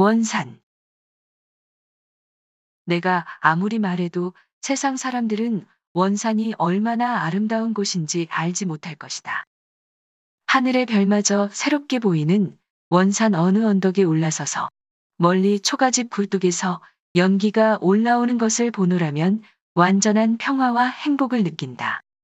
원산. 내가 아무리 말해도 세상 사람들은 원산이 얼마나 아름다운 곳인지 알지 못할 것이다. 하늘의 별마저 새롭게 보이는 원산 어느 언덕에 올라서서 멀리 초가집 굴뚝에서 연기가 올라오는 것을 보노라면 완전한 평화와 행복을 느낀다.